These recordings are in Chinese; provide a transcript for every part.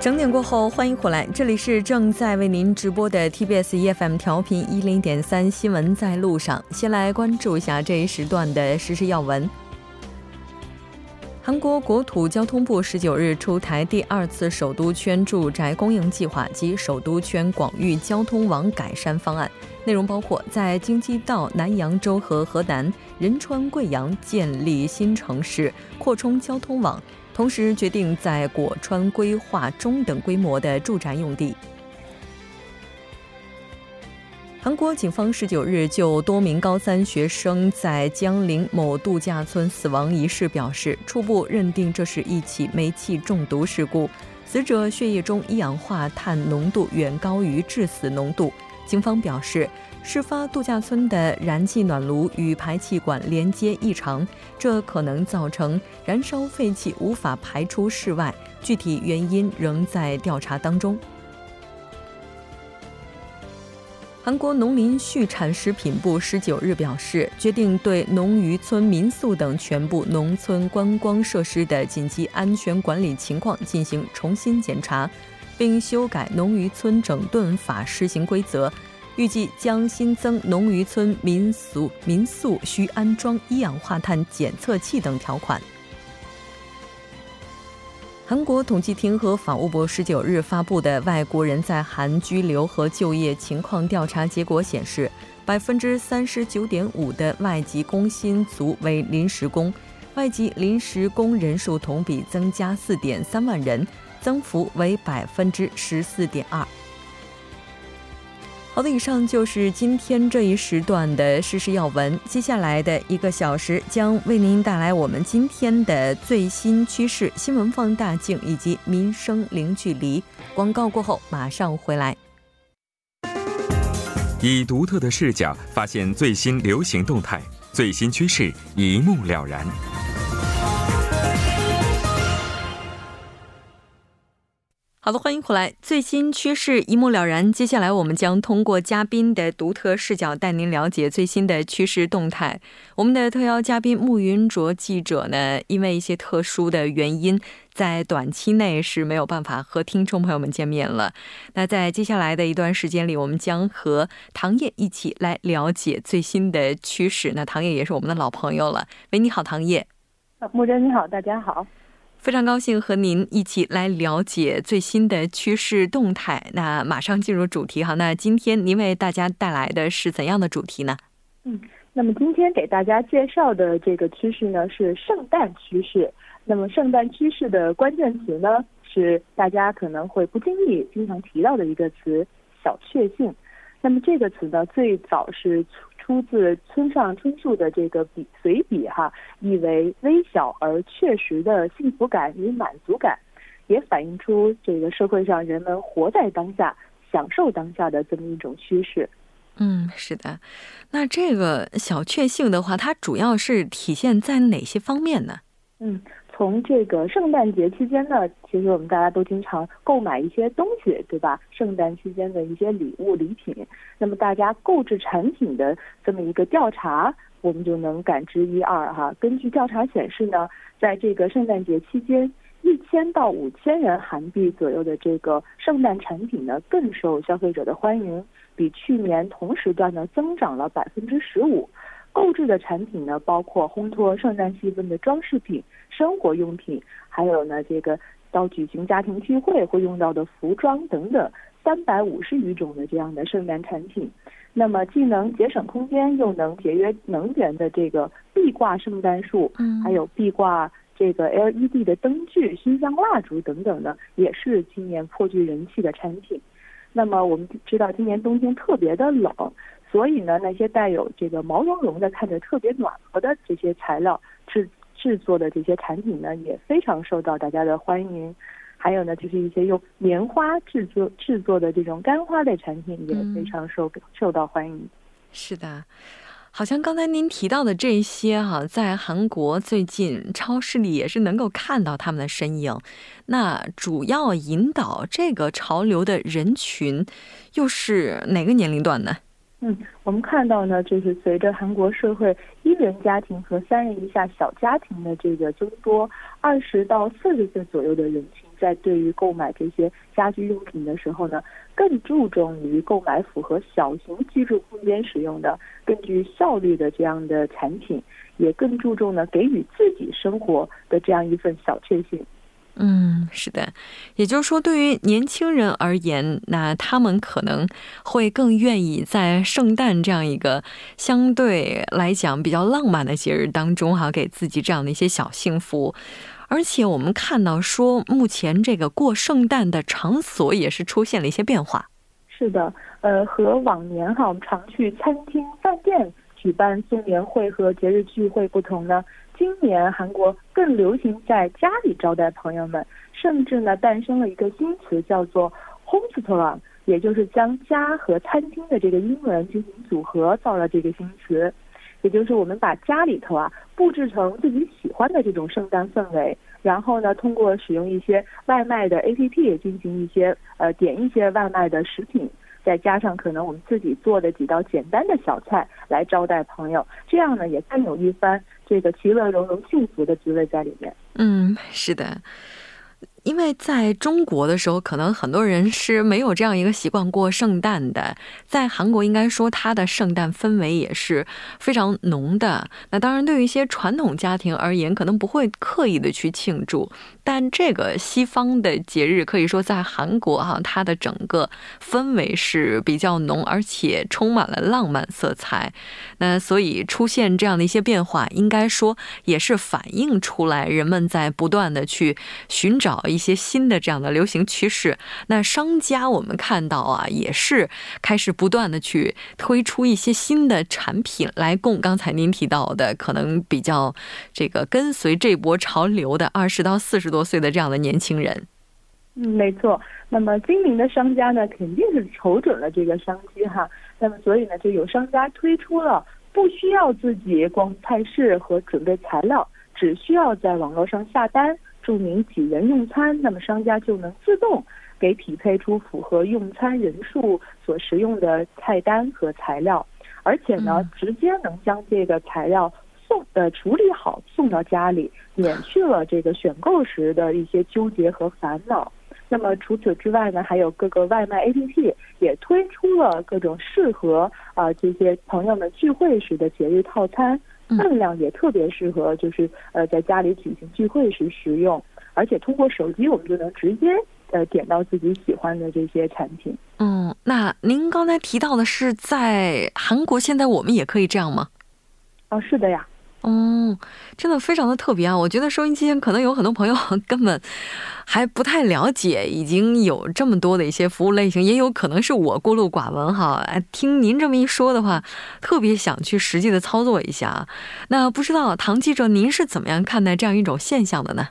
整点过后，欢迎回来，这里是正在为您直播的 TBS EFM 调频一零点三新闻在路上。先来关注一下这一时段的实时要闻。韩国国土交通部十九日出台第二次首都圈住宅供应计划及首都圈广域交通网改善方案，内容包括在京畿道南扬州和河南仁川贵阳建立新城市，扩充交通网。同时决定在果川规划中等规模的住宅用地。韩国警方十九日就多名高三学生在江陵某度假村死亡一事表示，初步认定这是一起煤气中毒事故，死者血液中一氧化碳浓度远高于致死浓度。警方表示。事发度假村的燃气暖炉与排气管连接异常，这可能造成燃烧废气无法排出室外，具体原因仍在调查当中。韩国农林畜产食品部十九日表示，决定对农渔村民宿等全部农村观光设施的紧急安全管理情况进行重新检查，并修改农渔村整顿法施行规则。预计将新增农渔村民宿民宿需安装一氧化碳检测器等条款。韩国统计厅和法务部十九日发布的外国人在韩居留和就业情况调查结果显示，百分之三十九点五的外籍工薪族为临时工，外籍临时工人数同比增加四点三万人，增幅为百分之十四点二。好的，以上就是今天这一时段的时事要闻。接下来的一个小时将为您带来我们今天的最新趋势新闻放大镜以及民生零距离。广告过后马上回来。以独特的视角发现最新流行动态，最新趋势一目了然。好的，欢迎回来。最新趋势一目了然。接下来，我们将通过嘉宾的独特视角，带您了解最新的趋势动态。我们的特邀嘉宾穆云卓记者呢，因为一些特殊的原因，在短期内是没有办法和听众朋友们见面了。那在接下来的一段时间里，我们将和唐烨一起来了解最新的趋势。那唐烨也是我们的老朋友了。喂，你好，唐烨。穆真你好，大家好。非常高兴和您一起来了解最新的趋势动态。那马上进入主题哈。那今天您为大家带来的是怎样的主题呢？嗯，那么今天给大家介绍的这个趋势呢是圣诞趋势。那么圣诞趋势的关键词呢是大家可能会不经意经常提到的一个词——小确幸。那么这个词呢最早是。出自村上春树的这个笔随笔哈，意为微小而确实的幸福感与满足感，也反映出这个社会上人们活在当下、享受当下的这么一种趋势。嗯，是的。那这个小确幸的话，它主要是体现在哪些方面呢？嗯。从这个圣诞节期间呢，其实我们大家都经常购买一些东西，对吧？圣诞期间的一些礼物礼品，那么大家购置产品的这么一个调查，我们就能感知一二哈。根据调查显示呢，在这个圣诞节期间，一千到五千元韩币左右的这个圣诞产品呢，更受消费者的欢迎，比去年同时段呢增长了百分之十五。购置的产品呢，包括烘托圣诞气氛的装饰品。生活用品，还有呢，这个到举行家庭聚会会用到的服装等等，三百五十余种的这样的圣诞产品。那么既能节省空间，又能节约能源的这个壁挂圣诞树，还有壁挂这个 LED 的灯具、熏香蜡烛等等呢，也是今年颇具人气的产品。那么我们知道，今年冬天特别的冷，所以呢，那些带有这个毛茸茸的、看着特别暖和的这些材料制。制作的这些产品呢，也非常受到大家的欢迎。还有呢，就是一些用棉花制作制作的这种干花类产品，也非常受受到欢迎。是的，好像刚才您提到的这些哈，在韩国最近超市里也是能够看到他们的身影。那主要引导这个潮流的人群，又是哪个年龄段呢？嗯，我们看到呢，就是随着韩国社会一人家庭和三人以下小家庭的这个增多，二十到四十岁左右的人群在对于购买这些家居用品的时候呢，更注重于购买符合小型居住空间使用的、更具效率的这样的产品，也更注重呢给予自己生活的这样一份小确幸。嗯，是的，也就是说，对于年轻人而言，那他们可能会更愿意在圣诞这样一个相对来讲比较浪漫的节日当中，哈，给自己这样的一些小幸福。而且我们看到说，目前这个过圣诞的场所也是出现了一些变化。是的，呃，和往年哈我们常去餐厅、饭店举办送年会和节日聚会不同呢。今年韩国更流行在家里招待朋友们，甚至呢诞生了一个新词，叫做 home restaurant，也就是将家和餐厅的这个英文进行组合造了这个新词，也就是我们把家里头啊布置成自己喜欢的这种圣诞氛围，然后呢通过使用一些外卖的 APP 进行一些呃点一些外卖的食品。再加上可能我们自己做的几道简单的小菜来招待朋友，这样呢也更有一番这个其乐融融、幸福的滋味在里面。嗯，是的。因为在中国的时候，可能很多人是没有这样一个习惯过圣诞的。在韩国，应该说它的圣诞氛围也是非常浓的。那当然，对于一些传统家庭而言，可能不会刻意的去庆祝。但这个西方的节日，可以说在韩国哈，它的整个氛围是比较浓，而且充满了浪漫色彩。那所以出现这样的一些变化，应该说也是反映出来人们在不断的去寻找一些新的这样的流行趋势。那商家我们看到啊，也是开始不断的去推出一些新的产品来供刚才您提到的可能比较这个跟随这波潮流的二十到四十多。多岁的这样的年轻人，嗯，没错。那么精明的商家呢，肯定是瞅准了这个商机哈。那么所以呢，就有商家推出了不需要自己逛菜市和准备材料，只需要在网络上下单，注明几人用餐，那么商家就能自动给匹配出符合用餐人数所食用的菜单和材料，而且呢，直接能将这个材料。送呃处理好送到家里，免去了这个选购时的一些纠结和烦恼。那么除此之外呢，还有各个外卖 APP 也推出了各种适合啊这些朋友们聚会时的节日套餐，分量也特别适合就是呃在家里举行聚会时食用。而且通过手机，我们就能直接呃点到自己喜欢的这些产品。嗯，那您刚才提到的是在韩国，现在我们也可以这样吗？哦，是的呀。哦，真的非常的特别啊！我觉得收音机前可能有很多朋友 根本还不太了解，已经有这么多的一些服务类型，也有可能是我孤陋寡闻哈。听您这么一说的话，特别想去实际的操作一下。那不知道唐记者，您是怎么样看待这样一种现象的呢？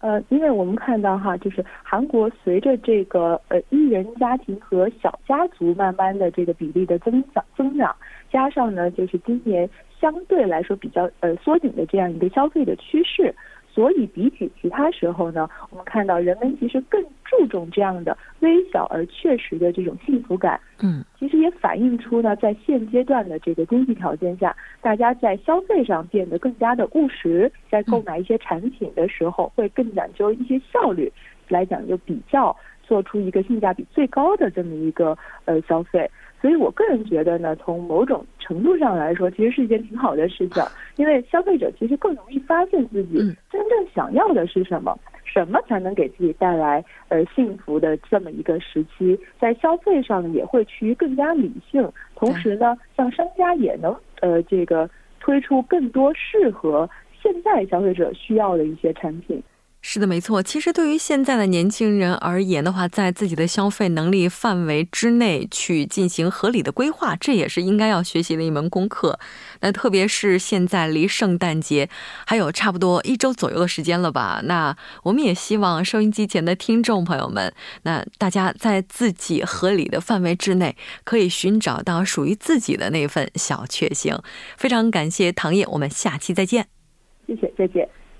呃，因为我们看到哈，就是韩国随着这个呃一人家庭和小家族慢慢的这个比例的增长增长，加上呢，就是今年。相对来说比较呃缩紧的这样一个消费的趋势，所以比起其他时候呢，我们看到人们其实更注重这样的微小而确实的这种幸福感。嗯，其实也反映出呢，在现阶段的这个经济条件下，大家在消费上变得更加的务实，在购买一些产品的时候会更讲究一些效率，来讲就比较做出一个性价比最高的这么一个呃消费。所以我个人觉得呢，从某种程度上来说，其实是一件挺好的事情，因为消费者其实更容易发现自己真正想要的是什么，什么才能给自己带来呃幸福的这么一个时期，在消费上也会趋于更加理性，同时呢，像商家也能呃这个推出更多适合现在消费者需要的一些产品。是的，没错。其实对于现在的年轻人而言的话，在自己的消费能力范围之内去进行合理的规划，这也是应该要学习的一门功课。那特别是现在离圣诞节还有差不多一周左右的时间了吧？那我们也希望收音机前的听众朋友们，那大家在自己合理的范围之内，可以寻找到属于自己的那份小确幸。非常感谢唐烨，我们下期再见。谢谢，再见。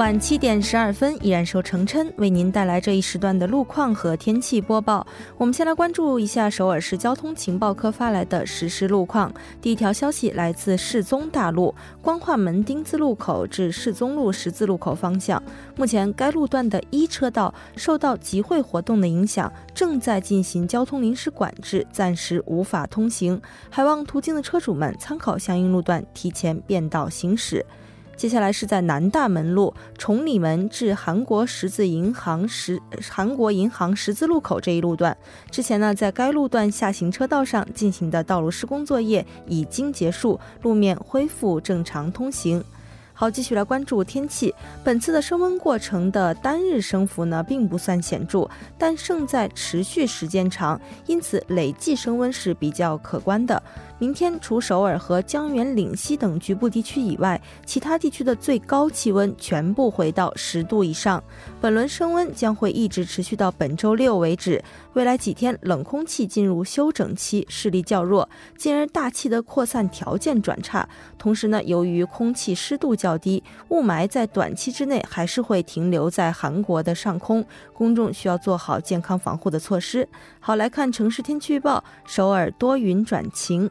晚七点十二分，依然受成琛为您带来这一时段的路况和天气播报。我们先来关注一下首尔市交通情报科发来的实时路况。第一条消息来自世宗大路光化门丁字路口至世宗路十字路口方向，目前该路段的一车道受到集会活动的影响，正在进行交通临时管制，暂时无法通行，还望途经的车主们参考相应路段，提前变道行驶。接下来是在南大门路崇礼门至韩国十字银行十韩国银行十字路口这一路段，之前呢，在该路段下行车道上进行的道路施工作业已经结束，路面恢复正常通行。好，继续来关注天气。本次的升温过程的单日升幅呢，并不算显著，但胜在持续时间长，因此累计升温是比较可观的。明天除首尔和江原岭西等局部地区以外，其他地区的最高气温全部回到十度以上。本轮升温将会一直持续到本周六为止。未来几天，冷空气进入休整期，势力较弱，进而大气的扩散条件转差。同时呢，由于空气湿度较低，雾霾在短期之内还是会停留在韩国的上空，公众需要做好健康防护的措施。好，来看城市天气预报：首尔多云转晴，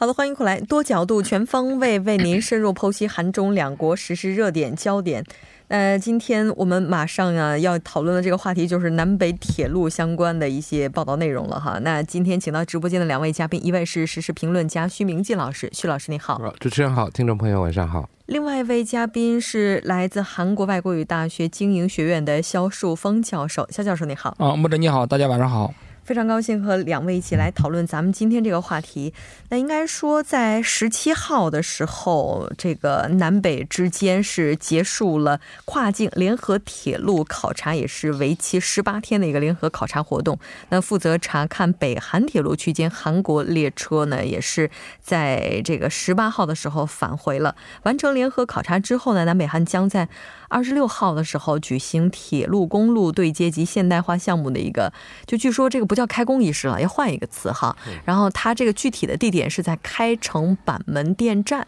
好的，欢迎回来，多角度、全方位为您深入剖析韩中两国实时热点焦点。那今天我们马上啊要讨论的这个话题就是南北铁路相关的一些报道内容了哈。那今天请到直播间的两位嘉宾，一位是时事评论家徐明季老师，徐老师你好。主持人好，听众朋友晚上好。另外一位嘉宾是来自韩国外国语大学经营学院的肖树峰教授，肖教授你好。啊，穆哲你好，大家晚上好。非常高兴和两位一起来讨论咱们今天这个话题。那应该说，在十七号的时候，这个南北之间是结束了跨境联合铁路考察，也是为期十八天的一个联合考察活动。那负责查看北韩铁路区间韩国列车呢，也是在这个十八号的时候返回了。完成联合考察之后呢，南北韩将在二十六号的时候举行铁路公路对接及现代化项目的一个，就据说这个不叫开工仪式了，要换一个词哈。然后它这个具体的地点是在开城板门店站。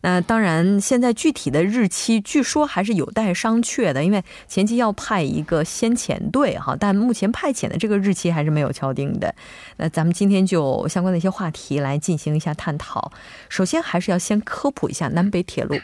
那当然，现在具体的日期据说还是有待商榷的，因为前期要派一个先遣队哈，但目前派遣的这个日期还是没有敲定的。那咱们今天就相关的一些话题来进行一下探讨。首先还是要先科普一下南北铁路。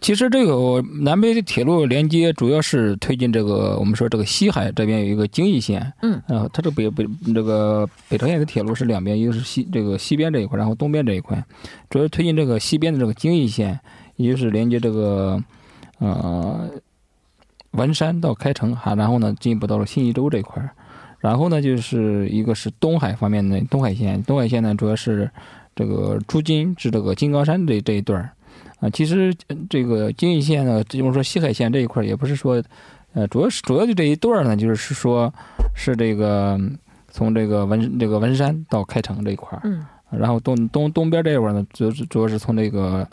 其实这个南北的铁路连接主要是推进这个，我们说这个西海这边有一个京义线，嗯，它这北北这个北朝鲜的铁路是两边，一个是西这个西边这一块，然后东边这一块，主要推进这个西边的这个京义线，也就是连接这个呃文山到开城哈，然后呢进一步到了新义州这一块，然后呢就是一个是东海方面的东海线，东海线呢主要是这个诸金至这个金刚山这这一段儿。啊，其实这个京义线呢，就是说西海线这一块，也不是说，呃，主要是主要就这一段呢，就是说，是这个从这个文这个文山到开城这一块，嗯，然后东东东边这一块呢，主主要是从这个。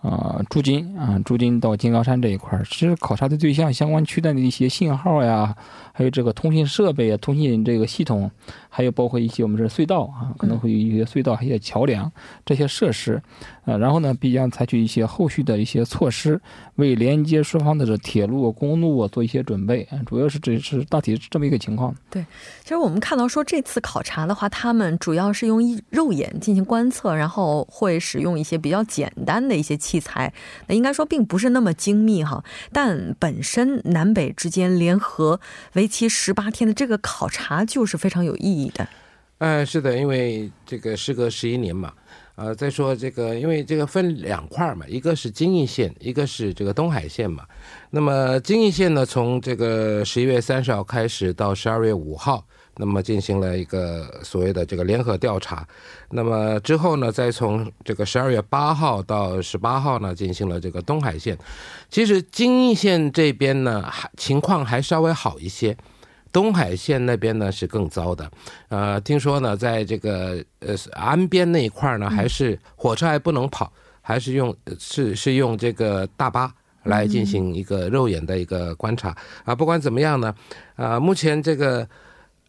啊，驻京啊，驻京到金刚山这一块儿，其实考察的对象相关区段的一些信号呀，还有这个通信设备啊，通信这个系统，还有包括一些我们这隧道啊，可能会有一些隧道、一些桥梁这些设施，呃，然后呢，必将采取一些后续的一些措施，为连接双方的这铁路、公路啊做一些准备。主要是这是大体是这么一个情况。对，其实我们看到说这次考察的话，他们主要是用肉眼进行观测，然后会使用一些比较简单的一些。器材，那应该说并不是那么精密哈，但本身南北之间联合为期十八天的这个考察就是非常有意义的。哎，是的，因为这个时隔十一年嘛，呃，再说这个，因为这个分两块嘛，一个是京义线，一个是这个东海线嘛。那么京义线呢，从这个十一月三十号开始到十二月五号。那么进行了一个所谓的这个联合调查，那么之后呢，再从这个十二月八号到十八号呢，进行了这个东海线。其实京义线这边呢，还情况还稍微好一些，东海县那边呢是更糟的。呃，听说呢，在这个呃岸边那一块呢，还是火车还不能跑，还是用是是用这个大巴。来进行一个肉眼的一个观察啊。不管怎么样呢，啊，目前这个。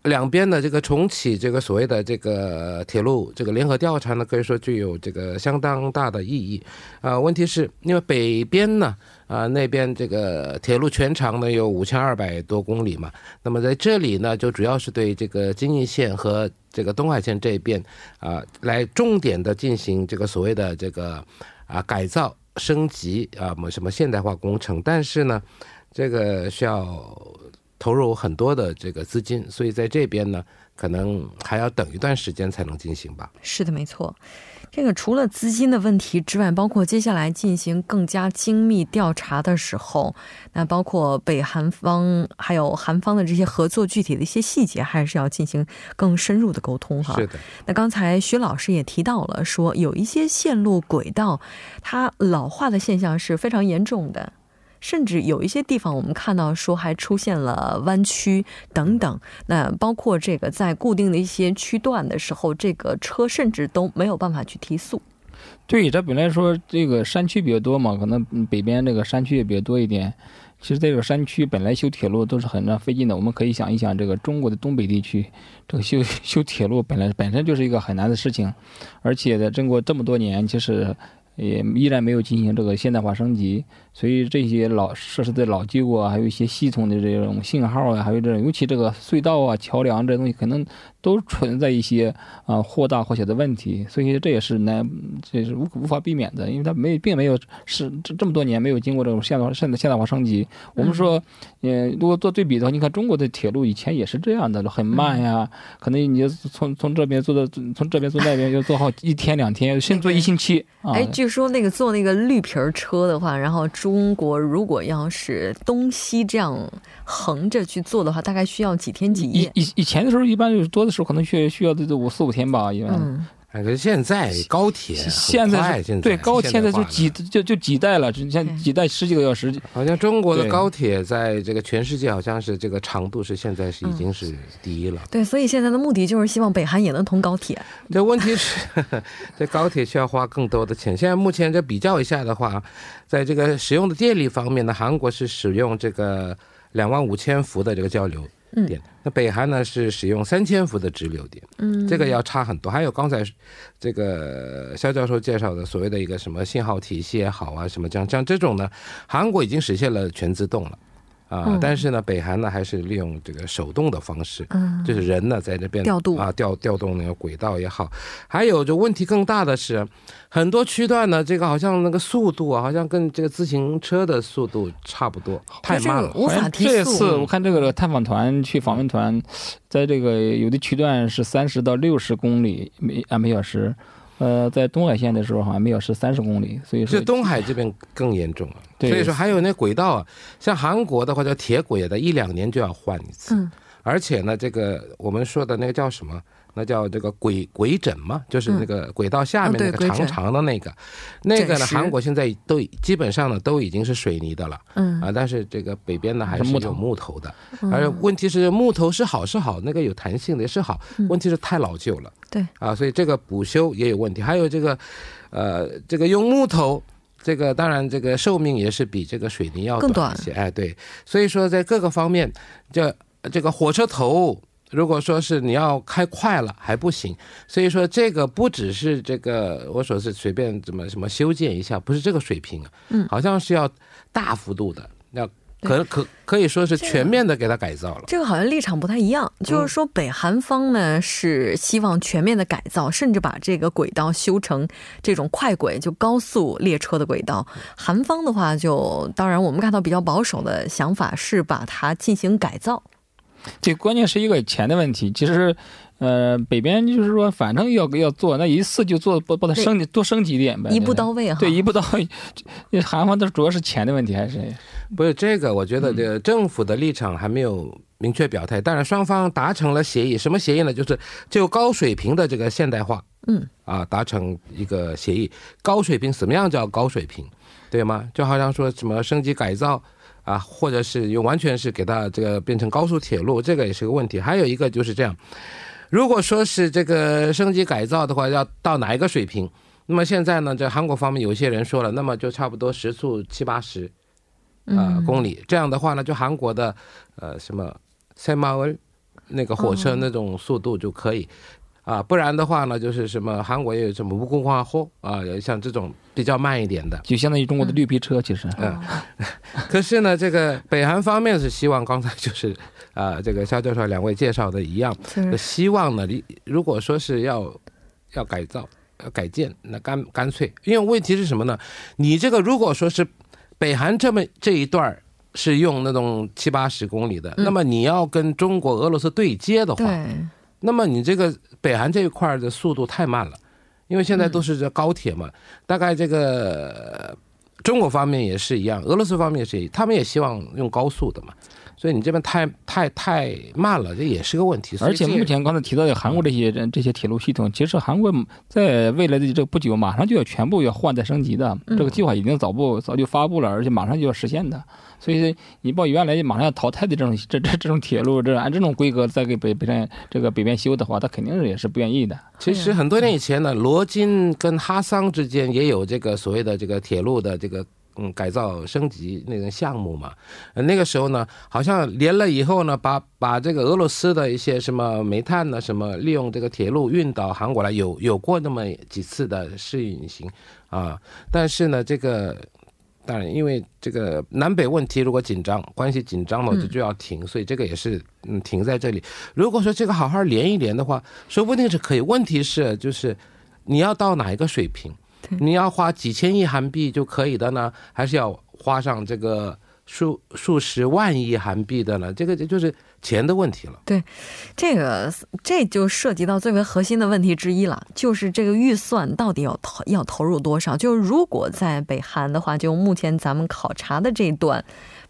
两边的这个重启这个所谓的这个铁路这个联合调查呢，可以说具有这个相当大的意义。啊，问题是因为北边呢，啊那边这个铁路全长呢有五千二百多公里嘛，那么在这里呢，就主要是对这个京义线和这个东海线这边啊，来重点的进行这个所谓的这个啊改造升级啊，么什么现代化工程，但是呢，这个需要。投入很多的这个资金，所以在这边呢，可能还要等一段时间才能进行吧。是的，没错。这个除了资金的问题之外，包括接下来进行更加精密调查的时候，那包括北韩方还有韩方的这些合作具体的一些细节，还是要进行更深入的沟通哈。是的。那刚才徐老师也提到了，说有一些线路轨道它老化的现象是非常严重的。甚至有一些地方，我们看到说还出现了弯曲等等。那包括这个在固定的一些区段的时候，这个车甚至都没有办法去提速。对，它本来说这个山区比较多嘛，可能北边这个山区也比较多一点。其实在这个山区本来修铁路都是很费劲的。我们可以想一想，这个中国的东北地区，这个修修铁路本来本身就是一个很难的事情，而且在中国这么多年，其实也依然没有进行这个现代化升级。所以这些老设施的老旧啊，还有一些系统的这种信号啊，还有这种尤其这个隧道啊、桥梁这东西，可能都存在一些啊或大或小的问题。所以这也是难，这是无无法避免的，因为它没并没有是这这么多年没有经过这种现代化、现代现代化升级。我们说，嗯，如果做对比的话，你看中国的铁路以前也是这样的，很慢呀，可能你从从这边坐到从这边坐那边要坐好一天两天，甚至坐一星期。哎，据说那个坐那个绿皮儿车的话，然后。中国如果要是东西这样横着去坐的话，大概需要几天几夜？以以前的时候，一般就是多的时候，可能需需要这五四五天吧，一般。可是现在高铁现在对高铁现在就几就就几代了，就像几代十几个小时。好像中国的高铁在这个全世界好像是这个长度是现在是已经是第一了。对，所以现在的目的就是希望北韩也能通高铁。这问题是，这高铁需要花更多的钱。现在目前这比较一下的话，在这个使用的电力方面呢，韩国是使用这个两万五千伏的这个交流。电，那北韩呢是使用三千伏的直流电，嗯，这个要差很多。还有刚才这个肖教授介绍的所谓的一个什么信号体系也好啊，什么像像这种呢，韩国已经实现了全自动了。啊，但是呢，北韩呢还是利用这个手动的方式，嗯，就是人呢在这边调度。啊调调动那个轨道也好，还有就问题更大的是，很多区段呢，这个好像那个速度啊，好像跟这个自行车的速度差不多，太慢了，无法提速。这次我看这个探访团去访问团，在这个有的区段是三十到六十公里每啊每小时。呃，在东海线的时候，好像每小时三十公里，所以说这东海这边更严重了。所以说还有那轨道啊，像韩国的话叫铁轨的，一两年就要换一次。嗯，而且呢，这个我们说的那个叫什么？那叫这个轨轨枕嘛，就是那个轨道下面那个长长的那个，那个呢，韩国现在都基本上呢都已经是水泥的了，嗯。啊，但是这个北边呢还是有木头的，而问题是木头是好是好，那个有弹性的也是好，问题是太老旧了，对。啊，所以这个补修也有问题，还有这个，呃，这个用木头，这个当然这个寿命也是比这个水泥要短一些，哎对，所以说在各个方面，这这个火车头。如果说是你要开快了还不行，所以说这个不只是这个我说是随便怎么什么修建一下，不是这个水平啊，嗯，好像是要大幅度的，要可可可以说是全面的给它改造了。这个好像立场不太一样，就是说北韩方呢是希望全面的改造，甚至把这个轨道修成这种快轨，就高速列车的轨道。韩方的话就当然我们看到比较保守的想法是把它进行改造。这关键是一个钱的问题。其实，呃，北边就是说，反正要要做，那一次就做，把把它升级多升级一点呗，一步到位哈。对，一步到位。韩方的主要是钱的问题，还是不是这个？我觉得这个政府的立场还没有明确表态。当然，双方达成了协议，什么协议呢？就是就高水平的这个现代化，嗯，啊，达成一个协议。高水平，什么样叫高水平？对吗？就好像说什么升级改造。啊，或者是用完全是给它这个变成高速铁路，这个也是个问题。还有一个就是这样，如果说是这个升级改造的话，要到哪一个水平？那么现在呢，在韩国方面有些人说了，那么就差不多时速七八十，啊公里。这样的话呢，就韩国的呃什么塞马尔那个火车那种速度就可以。啊，不然的话呢，就是什么韩国也有什么无公化货啊，像这种比较慢一点的，就相当于中国的绿皮车，其实。嗯。可是呢，这个北韩方面是希望刚才就是啊，这个肖教授两位介绍的一样，希望呢，你如果说是要要改造、要改建，那干干脆，因为问题是什么呢？你这个如果说是北韩这么这一段是用那种七八十公里的，那么你要跟中国、俄罗斯对接的话，那么你这个。北韩这一块的速度太慢了，因为现在都是这高铁嘛。大概这个中国方面也是一样，俄罗斯方面也是，他们也希望用高速的嘛。所以你这边太太太慢了，这也是个问题。而且目前刚才提到的韩国这些这些铁路系统，其实韩国在未来的这不久马上就要全部要换代升级的，这个计划已经早不早就发布了，而且马上就要实现的。所以你把原来马上要淘汰的这种这这这种铁路，这按这种规格再给北北边这个北边修的话，他肯定是也是不愿意的。其实很多年以前呢，罗金跟哈桑之间也有这个所谓的这个铁路的这个嗯改造升级那个项目嘛。那个时候呢，好像连了以后呢，把把这个俄罗斯的一些什么煤炭呢，什么利用这个铁路运到韩国来，有有过那么几次的试运行啊。但是呢，这个。当然，因为这个南北问题如果紧张，关系紧张了就就要停，所以这个也是嗯停在这里。如果说这个好好连一连的话，说不定是可以。问题是就是你要到哪一个水平？你要花几千亿韩币就可以的呢，还是要花上这个？数数十万亿韩币的了，这个就是钱的问题了。对，这个这就涉及到最为核心的问题之一了，就是这个预算到底要投要投入多少？就是如果在北韩的话，就目前咱们考察的这一段，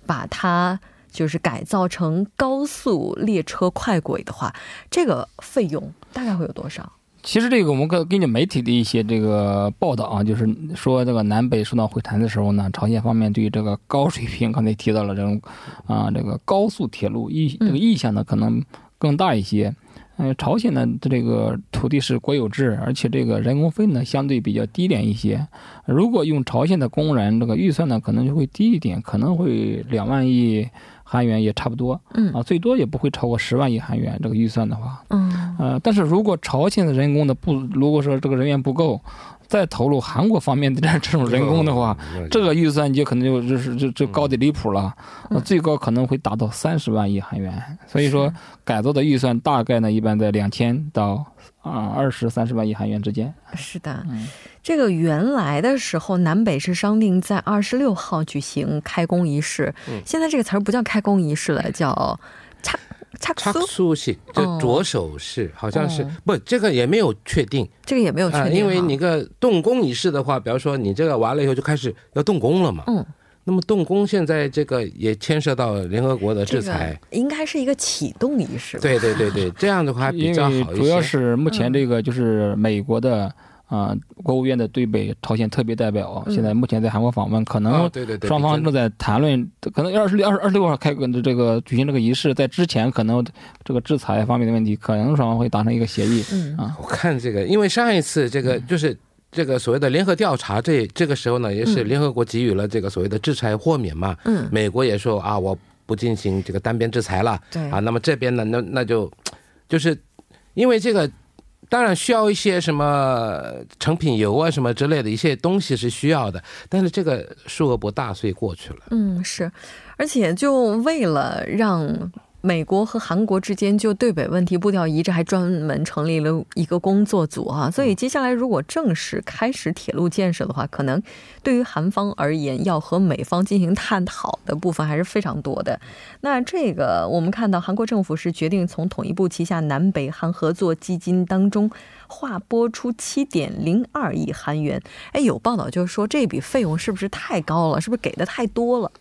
把它就是改造成高速列车快轨的话，这个费用大概会有多少？其实这个我们根根据媒体的一些这个报道啊，就是说这个南北首脑会谈的时候呢，朝鲜方面对于这个高水平，刚才提到了这种 啊这个高速铁路意这个意向呢可能更大一些。嗯，朝鲜呢的这个土地是国有制，而且这个人工费呢相对比较低廉一些。如果用朝鲜的工人，这个预算呢可能就会低一点，可能会两万亿。韩元也差不多，嗯。啊，最多也不会超过十万亿韩元这个预算的话，嗯。呃，但是如果朝鲜的人工的不，如果说这个人员不够，再投入韩国方面的这这种人工的话，这个预算就可能就就是就就高的离谱了，最高可能会达到三十万亿韩元。所以说改造的预算大概呢一般在两千到啊二十三十万亿韩元之间。是的。这个原来的时候，南北是商定在二十六号举行开工仪式。现在这个词儿不叫开工仪式了，叫插插苏式，就着手式，好像是不，这个也没有确定，这个也没有确定。因为你个动工仪式的话，比方说你这个完了以后就开始要动工了嘛。嗯，那么动工现在这个也牵涉到联合国的制裁，应该是一个启动仪式。对对对对，这样的话比较好一些。主要是目前这个就是美国的。啊，国务院的对北朝鲜特别代表现在目前在韩国访问，可能双方正在谈论，可能二十六、二十二十六号开的这个举行这个仪式，在之前可能这个制裁方面的问题，可能双方会达成一个协议。嗯啊，我看这个，因为上一次这个就是这个所谓的联合调查，这这个时候呢，也是联合国给予了这个所谓的制裁豁免嘛。嗯，美国也说啊，我不进行这个单边制裁了。对啊，那么这边呢，那那就就是因为这个。当然需要一些什么成品油啊，什么之类的一些东西是需要的，但是这个数额不大，所以过去了。嗯，是，而且就为了让。美国和韩国之间就对北问题步调一致，还专门成立了一个工作组啊。所以接下来如果正式开始铁路建设的话，可能对于韩方而言，要和美方进行探讨的部分还是非常多的。那这个我们看到，韩国政府是决定从统一部旗下南北韩合作基金当中。划拨出七点零二亿韩元，哎，有报道就是说这笔费用是不是太高了？是不是给的太多了？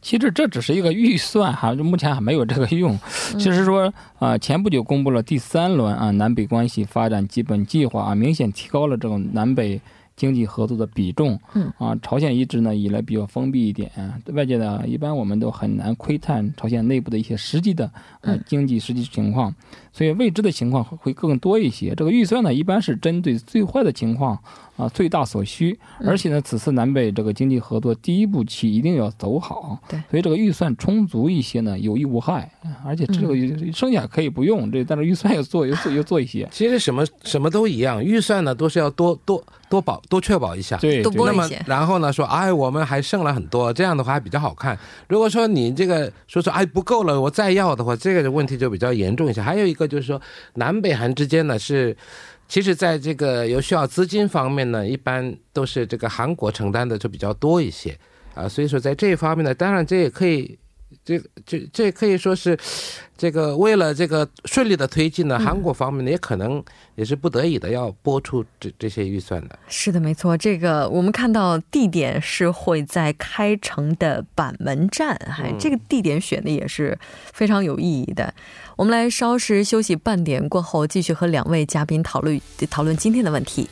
其实这只是一个预算哈，就目前还没有这个用。其实说啊，前不久公布了第三轮啊南北关系发展基本计划啊，明显提高了这种南北经济合作的比重。嗯啊，朝鲜一直呢以来比较封闭一点，外界呢一般我们都很难窥探朝鲜内部的一些实际的呃经济实际情况，所以未知的情况会更多一些。这个预算呢一般是针对最坏的情况啊最大所需，而且呢此次南北这个经济合作第一步棋一定要走好。对，所以这个预算充足一些呢有益无害，而且这个剩下可以不用，这但是预算要做要做要做一些。其实什么什么都一样，预算呢都是要多多多保多确保一下，对，多拨那么一些。然后呢说，哎，我们还剩了很多，这样的话还比较好看。如果说你这个说说哎不够了，我再要的话，这个问题就比较严重一些。还有一个就是说，南北韩之间呢是，其实在这个有需要资金方面呢，一般都是这个韩国承担的就比较多一些啊，所以说在这一方面呢，当然这也可以。这这这可以说是，这个为了这个顺利的推进呢，韩国方面呢也可能也是不得已的要拨出这这些预算的。是的，没错。这个我们看到地点是会在开城的板门站，还、这个地点选的也是非常有意义的。我们来稍事休息半点过后，继续和两位嘉宾讨论讨论今天的问题。